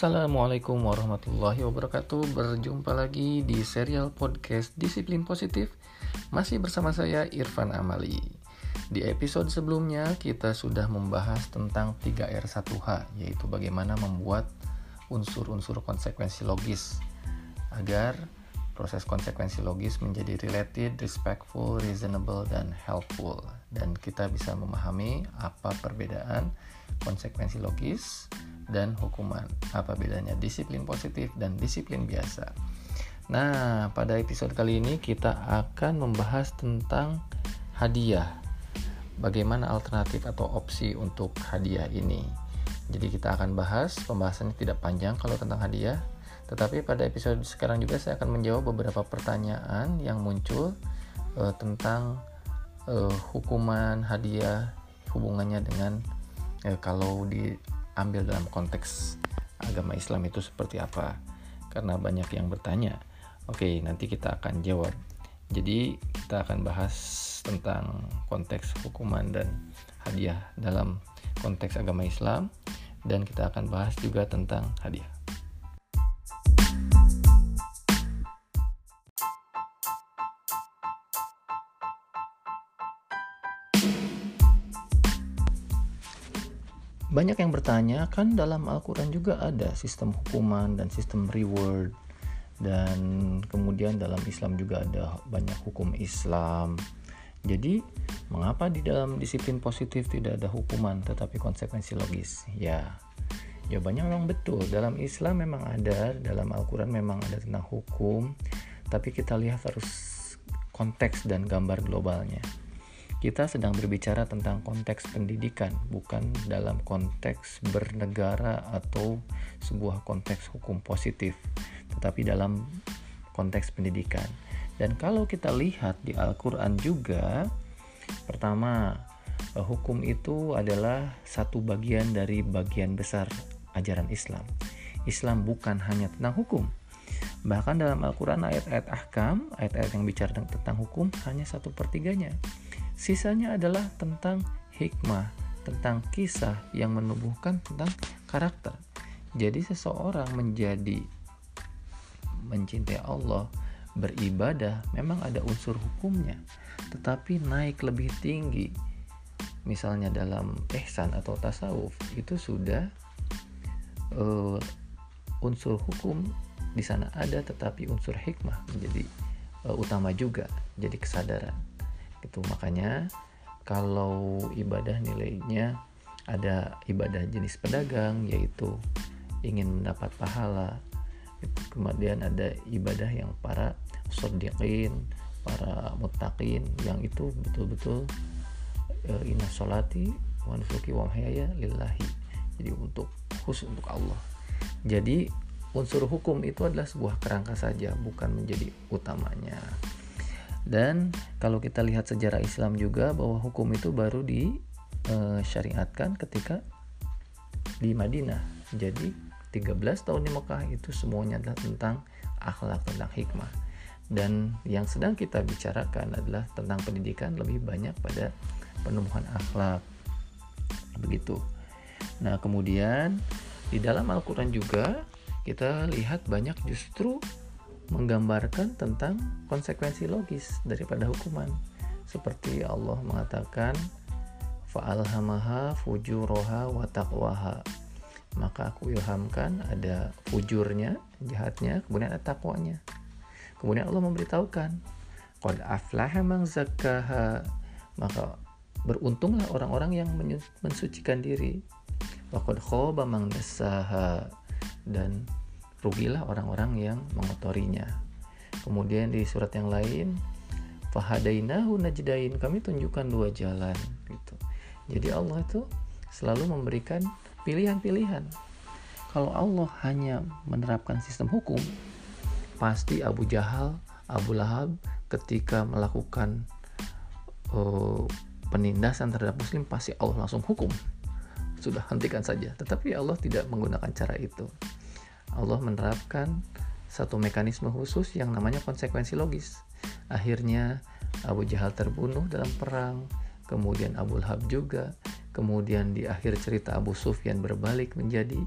Assalamualaikum warahmatullahi wabarakatuh. Berjumpa lagi di serial podcast Disiplin Positif. Masih bersama saya Irfan Amali. Di episode sebelumnya kita sudah membahas tentang 3R1H Yaitu bagaimana membuat unsur-unsur konsekuensi logis Agar proses konsekuensi logis menjadi related, respectful, reasonable, dan helpful Dan kita bisa memahami apa perbedaan konsekuensi logis dan hukuman. Apa bedanya disiplin positif dan disiplin biasa? Nah, pada episode kali ini kita akan membahas tentang hadiah. Bagaimana alternatif atau opsi untuk hadiah ini? Jadi kita akan bahas, pembahasannya tidak panjang kalau tentang hadiah, tetapi pada episode sekarang juga saya akan menjawab beberapa pertanyaan yang muncul uh, tentang uh, hukuman hadiah hubungannya dengan uh, kalau di ambil dalam konteks agama Islam itu seperti apa. Karena banyak yang bertanya. Oke nanti kita akan jawab. Jadi kita akan bahas tentang konteks hukuman dan hadiah dalam konteks agama Islam. Dan kita akan bahas juga tentang hadiah Banyak yang bertanya, kan dalam Al-Quran juga ada sistem hukuman dan sistem reward dan kemudian dalam Islam juga ada banyak hukum Islam. Jadi, mengapa di dalam disiplin positif tidak ada hukuman tetapi konsekuensi logis? Ya, jawabannya memang betul. Dalam Islam memang ada, dalam Al-Quran memang ada tentang hukum, tapi kita lihat harus konteks dan gambar globalnya kita sedang berbicara tentang konteks pendidikan, bukan dalam konteks bernegara atau sebuah konteks hukum positif, tetapi dalam konteks pendidikan. Dan kalau kita lihat di Al-Quran juga, pertama, eh, hukum itu adalah satu bagian dari bagian besar ajaran Islam. Islam bukan hanya tentang hukum, Bahkan dalam Al-Quran ayat-ayat ahkam, ayat-ayat yang bicara tentang hukum hanya satu pertiganya. Sisanya adalah tentang hikmah, tentang kisah yang menumbuhkan tentang karakter. Jadi seseorang menjadi mencintai Allah, beribadah, memang ada unsur hukumnya, tetapi naik lebih tinggi. Misalnya dalam ihsan atau tasawuf itu sudah uh, unsur hukum di sana ada, tetapi unsur hikmah menjadi uh, utama juga, jadi kesadaran gitu. Makanya kalau ibadah nilainya ada ibadah jenis pedagang yaitu ingin mendapat pahala itu kemudian ada ibadah yang para sodikin para mutakin yang itu betul-betul e, inna solati wa nusuki wa lillahi. Jadi untuk khusus untuk Allah. Jadi unsur hukum itu adalah sebuah kerangka saja bukan menjadi utamanya dan kalau kita lihat sejarah Islam juga bahwa hukum itu baru disyariatkan eh, ketika di Madinah. Jadi 13 tahun di Mekah itu semuanya adalah tentang akhlak, tentang hikmah. Dan yang sedang kita bicarakan adalah tentang pendidikan lebih banyak pada penumbuhan akhlak. Begitu. Nah, kemudian di dalam Al-Qur'an juga kita lihat banyak justru menggambarkan tentang konsekuensi logis daripada hukuman. Seperti Allah mengatakan fa'alhamaha fujuroha wa taqwaha. Maka aku ilhamkan ada fujurnya jahatnya kemudian ada takwanya. Kemudian Allah memberitahukan qad aflaha man zakkaha. Maka beruntunglah orang-orang yang mensucikan diri. Wa qad khaba man dan rugilah orang-orang yang mengotorinya. Kemudian di surat yang lain, fahadainahu najdain, kami tunjukkan dua jalan gitu. Jadi Allah itu selalu memberikan pilihan-pilihan. Kalau Allah hanya menerapkan sistem hukum, pasti Abu Jahal, Abu Lahab ketika melakukan uh, penindasan terhadap muslim pasti Allah langsung hukum. Sudah hentikan saja. Tetapi Allah tidak menggunakan cara itu. Allah menerapkan satu mekanisme khusus yang namanya konsekuensi logis. Akhirnya Abu Jahal terbunuh dalam perang, kemudian Abu Lahab juga, kemudian di akhir cerita Abu Sufyan berbalik menjadi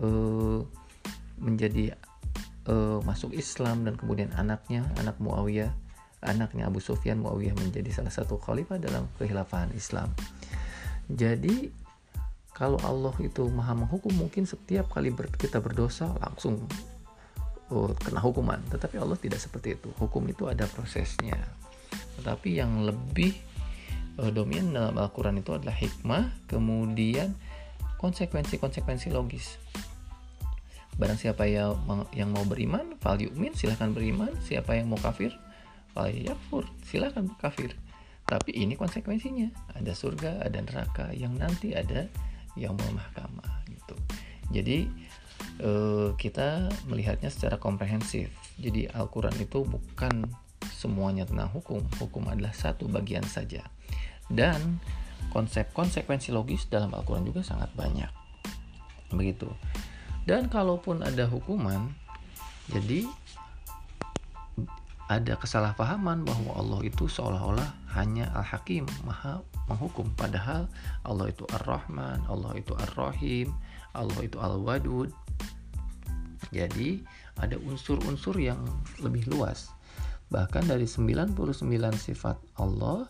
uh, menjadi uh, masuk Islam dan kemudian anaknya anak Muawiyah anaknya Abu Sufyan Muawiyah menjadi salah satu khalifah dalam kehilafahan Islam jadi kalau Allah itu maha menghukum mungkin setiap kali ber, kita berdosa langsung uh, kena hukuman. Tetapi Allah tidak seperti itu. Hukum itu ada prosesnya. Tetapi yang lebih uh, dominan dalam Al-Quran itu adalah hikmah kemudian konsekuensi-konsekuensi logis. Barang siapa yang, yang mau beriman fal yu'min silahkan beriman. Siapa yang mau kafir fal yakfur silahkan kafir. Tapi ini konsekuensinya. Ada surga ada neraka. Yang nanti ada yang mau mahkamah gitu. Jadi eh, kita melihatnya secara komprehensif. Jadi Al-Quran itu bukan semuanya tentang hukum hukum adalah satu bagian saja. Dan konsep konsekuensi logis dalam Al-Quran juga sangat banyak. Begitu. Dan kalaupun ada hukuman jadi ada kesalahpahaman bahwa Allah itu seolah-olah hanya Al-Hakim, Maha menghukum padahal Allah itu Ar-Rahman, Allah itu Ar-Rahim, Allah itu Al-Wadud. Jadi ada unsur-unsur yang lebih luas. Bahkan dari 99 sifat Allah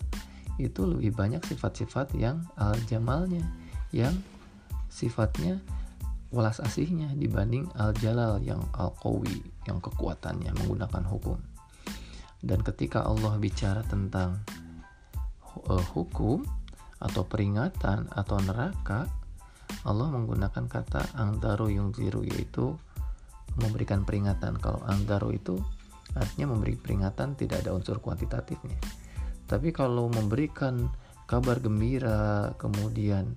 itu lebih banyak sifat-sifat yang al-jamalnya, yang sifatnya welas asihnya dibanding al-jalal yang al-qawi, yang kekuatannya menggunakan hukum. Dan ketika Allah bicara tentang uh, hukum atau peringatan atau neraka, Allah menggunakan kata angdaru yungziru yaitu memberikan peringatan. Kalau angdaru itu artinya memberi peringatan tidak ada unsur kuantitatifnya. Tapi kalau memberikan kabar gembira kemudian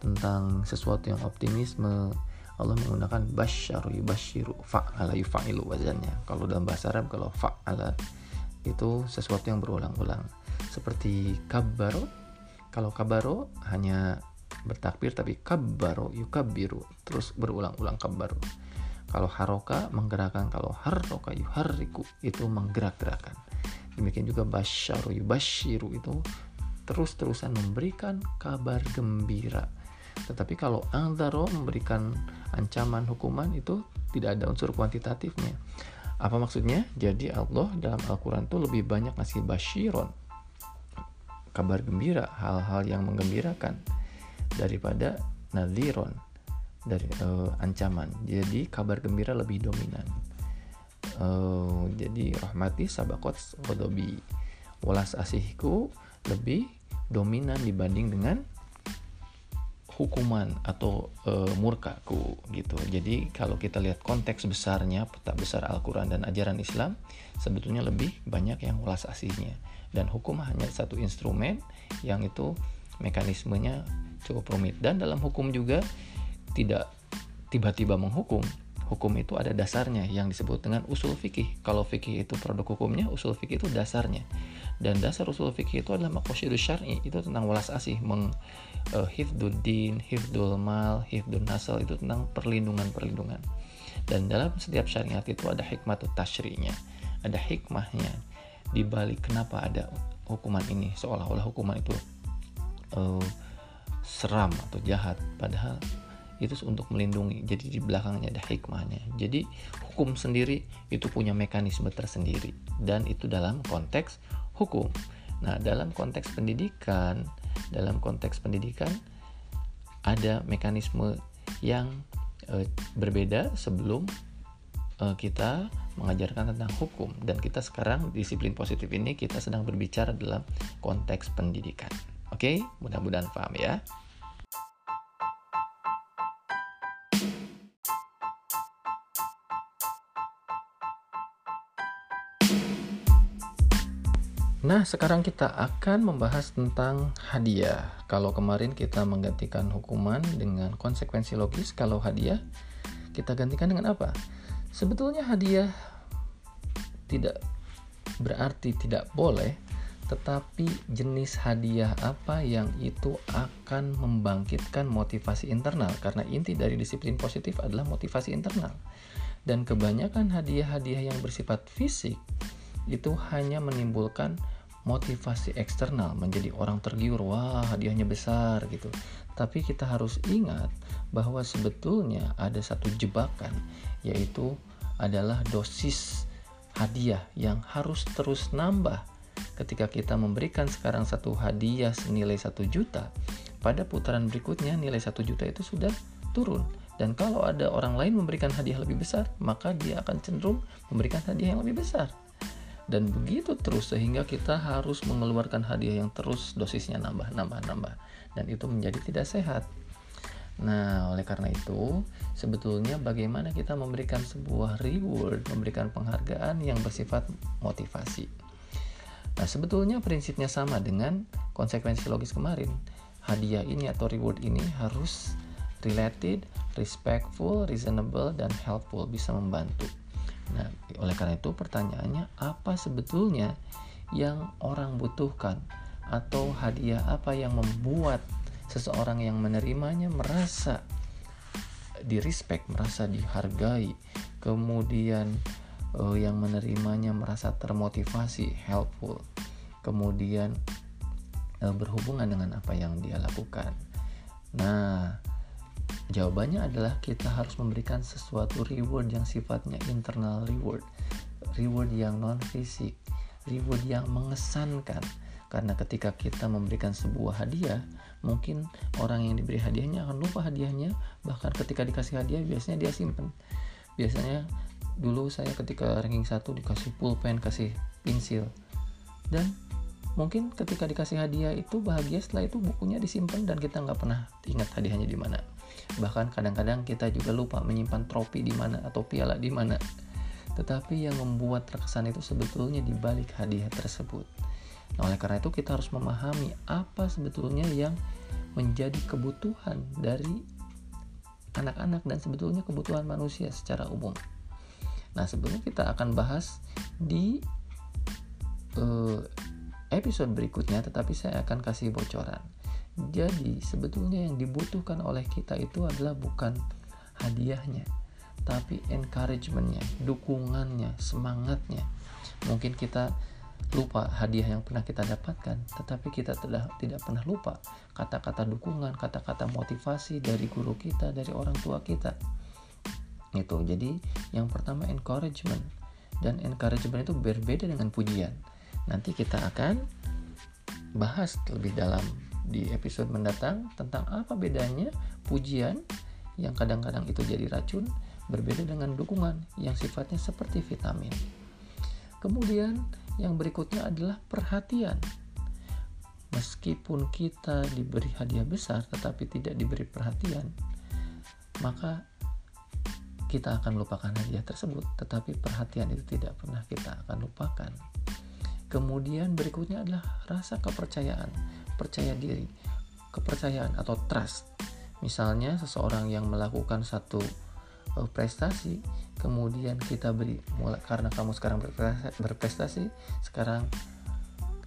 tentang sesuatu yang optimisme Allah menggunakan basyaru yubashiru fa'ala yufa'ilu wazannya kalau dalam bahasa Arab kalau fa'ala itu sesuatu yang berulang-ulang. Seperti kabaro kalau kabaro hanya bertakbir tapi kabaro yukabiru terus berulang-ulang kabaro kalau haroka menggerakkan kalau haroka yuharriku itu menggerak-gerakkan demikian juga basyaru yubashiru itu terus-terusan memberikan kabar gembira. Tetapi kalau angdaro memberikan ancaman hukuman itu tidak ada unsur kuantitatifnya apa maksudnya? Jadi Allah dalam Al-Quran itu lebih banyak ngasih basyiron, kabar gembira, hal-hal yang menggembirakan daripada nadhiron, dari uh, ancaman. Jadi kabar gembira lebih dominan. Uh, jadi rahmati sabakot wadobi walas asihku lebih dominan dibanding dengan hukuman atau e, murkaku gitu. Jadi kalau kita lihat konteks besarnya peta besar Al-Qur'an dan ajaran Islam sebetulnya lebih banyak yang ulas aslinya dan hukum hanya satu instrumen yang itu mekanismenya cukup rumit dan dalam hukum juga tidak tiba-tiba menghukum hukum itu ada dasarnya yang disebut dengan usul fikih. Kalau fikih itu produk hukumnya, usul fikih itu dasarnya. Dan dasar usul fikih itu adalah makosyidus syar'i, itu tentang walas asih, meng uh, hifdul din, hifdul mal, hifdul nasal itu tentang perlindungan-perlindungan. Dan dalam setiap syariat itu ada hikmah tashri'nya, ada hikmahnya. Di balik kenapa ada hukuman ini? Seolah-olah hukuman itu uh, seram atau jahat. Padahal itu untuk melindungi. Jadi di belakangnya ada hikmahnya. Jadi hukum sendiri itu punya mekanisme tersendiri. Dan itu dalam konteks hukum. Nah dalam konteks pendidikan dalam konteks pendidikan ada mekanisme yang e, berbeda sebelum e, kita mengajarkan tentang hukum. Dan kita sekarang disiplin positif ini kita sedang berbicara dalam konteks pendidikan. Oke? Mudah-mudahan paham ya Nah, sekarang kita akan membahas tentang hadiah. Kalau kemarin kita menggantikan hukuman dengan konsekuensi logis, kalau hadiah kita gantikan dengan apa? Sebetulnya hadiah tidak berarti tidak boleh, tetapi jenis hadiah apa yang itu akan membangkitkan motivasi internal karena inti dari disiplin positif adalah motivasi internal. Dan kebanyakan hadiah-hadiah yang bersifat fisik itu hanya menimbulkan motivasi eksternal menjadi orang tergiur wah hadiahnya besar gitu. Tapi kita harus ingat bahwa sebetulnya ada satu jebakan yaitu adalah dosis hadiah yang harus terus nambah. Ketika kita memberikan sekarang satu hadiah senilai satu juta pada putaran berikutnya nilai satu juta itu sudah turun. Dan kalau ada orang lain memberikan hadiah lebih besar maka dia akan cenderung memberikan hadiah yang lebih besar dan begitu terus sehingga kita harus mengeluarkan hadiah yang terus dosisnya nambah nambah nambah dan itu menjadi tidak sehat Nah, oleh karena itu, sebetulnya bagaimana kita memberikan sebuah reward, memberikan penghargaan yang bersifat motivasi. Nah, sebetulnya prinsipnya sama dengan konsekuensi logis kemarin. Hadiah ini atau reward ini harus related, respectful, reasonable, dan helpful, bisa membantu. Nah, oleh karena itu pertanyaannya apa sebetulnya yang orang butuhkan? Atau hadiah apa yang membuat seseorang yang menerimanya merasa di respect, merasa dihargai, kemudian uh, yang menerimanya merasa termotivasi, helpful, kemudian uh, berhubungan dengan apa yang dia lakukan. Nah, Jawabannya adalah kita harus memberikan sesuatu reward yang sifatnya internal reward, reward yang non fisik, reward yang mengesankan. Karena ketika kita memberikan sebuah hadiah, mungkin orang yang diberi hadiahnya akan lupa hadiahnya, bahkan ketika dikasih hadiah biasanya dia simpen. Biasanya dulu saya ketika ranking 1 dikasih pulpen, kasih pensil. Dan mungkin ketika dikasih hadiah itu bahagia setelah itu bukunya disimpan dan kita nggak pernah ingat hadiahnya di mana Bahkan kadang-kadang kita juga lupa menyimpan trofi di mana atau piala di mana. Tetapi yang membuat terkesan itu sebetulnya di balik hadiah tersebut. Nah, oleh karena itu kita harus memahami apa sebetulnya yang menjadi kebutuhan dari anak-anak dan sebetulnya kebutuhan manusia secara umum. Nah, sebetulnya kita akan bahas di uh, episode berikutnya, tetapi saya akan kasih bocoran. Jadi, sebetulnya yang dibutuhkan oleh kita itu adalah bukan hadiahnya, tapi encouragementnya, dukungannya, semangatnya. Mungkin kita lupa hadiah yang pernah kita dapatkan, tetapi kita tidak tidak pernah lupa kata-kata dukungan, kata-kata motivasi dari guru kita, dari orang tua kita. Itu. Jadi, yang pertama encouragement dan encouragement itu berbeda dengan pujian. Nanti kita akan bahas lebih dalam di episode mendatang tentang apa bedanya pujian yang kadang-kadang itu jadi racun berbeda dengan dukungan yang sifatnya seperti vitamin. Kemudian yang berikutnya adalah perhatian. Meskipun kita diberi hadiah besar tetapi tidak diberi perhatian, maka kita akan lupakan hadiah tersebut, tetapi perhatian itu tidak pernah kita akan lupakan. Kemudian berikutnya adalah rasa kepercayaan percaya diri, kepercayaan atau trust. Misalnya seseorang yang melakukan satu uh, prestasi, kemudian kita beri mulai karena kamu sekarang berprestasi, sekarang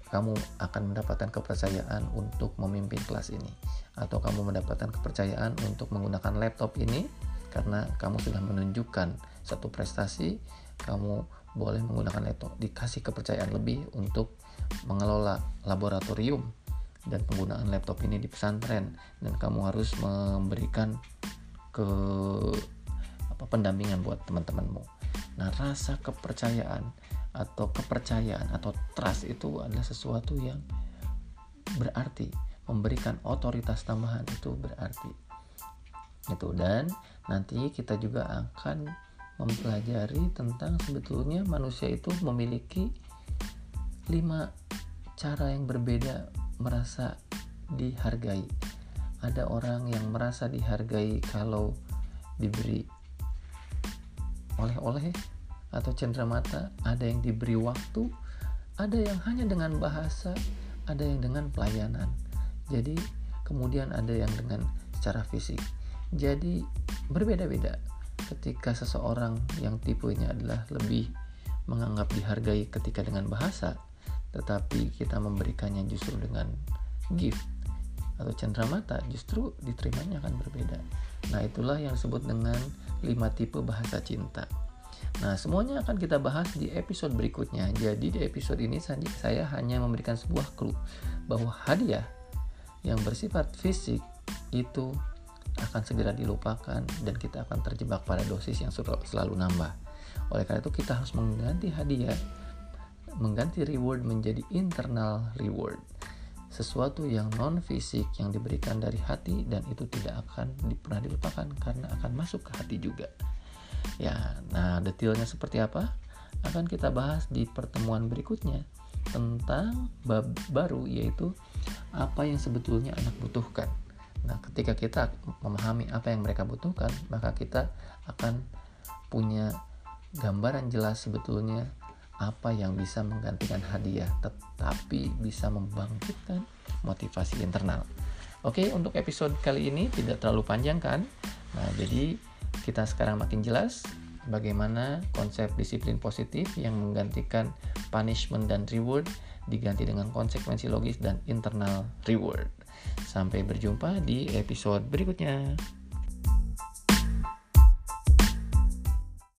kamu akan mendapatkan kepercayaan untuk memimpin kelas ini. Atau kamu mendapatkan kepercayaan untuk menggunakan laptop ini karena kamu sudah menunjukkan satu prestasi kamu boleh menggunakan laptop. Dikasih kepercayaan lebih untuk mengelola laboratorium dan penggunaan laptop ini di pesantren. Dan kamu harus memberikan ke apa pendampingan buat teman-temanmu. Nah, rasa kepercayaan atau kepercayaan atau trust itu adalah sesuatu yang berarti memberikan otoritas tambahan itu berarti. Itu dan nanti kita juga akan mempelajari tentang sebetulnya manusia itu memiliki lima cara yang berbeda merasa dihargai. Ada orang yang merasa dihargai kalau diberi oleh-oleh atau cenderamata, ada yang diberi waktu, ada yang hanya dengan bahasa, ada yang dengan pelayanan. Jadi, kemudian ada yang dengan secara fisik. Jadi, berbeda-beda ketika seseorang yang tipenya adalah lebih menganggap dihargai ketika dengan bahasa, tetapi kita memberikannya justru dengan gift atau cenderamata justru diterimanya akan berbeda. Nah, itulah yang disebut dengan lima tipe bahasa cinta. Nah, semuanya akan kita bahas di episode berikutnya. Jadi di episode ini saya hanya memberikan sebuah clue bahwa hadiah yang bersifat fisik itu akan segera dilupakan dan kita akan terjebak pada dosis yang selalu nambah. Oleh karena itu kita harus mengganti hadiah, mengganti reward menjadi internal reward. Sesuatu yang non fisik yang diberikan dari hati dan itu tidak akan pernah dilupakan karena akan masuk ke hati juga. Ya, nah detailnya seperti apa akan kita bahas di pertemuan berikutnya tentang bab baru yaitu apa yang sebetulnya anak butuhkan. Nah, ketika kita memahami apa yang mereka butuhkan, maka kita akan punya gambaran jelas sebetulnya apa yang bisa menggantikan hadiah tetapi bisa membangkitkan motivasi internal. Oke, untuk episode kali ini tidak terlalu panjang kan? Nah, jadi kita sekarang makin jelas bagaimana konsep disiplin positif yang menggantikan punishment dan reward diganti dengan konsekuensi logis dan internal reward. Sampai berjumpa di episode berikutnya.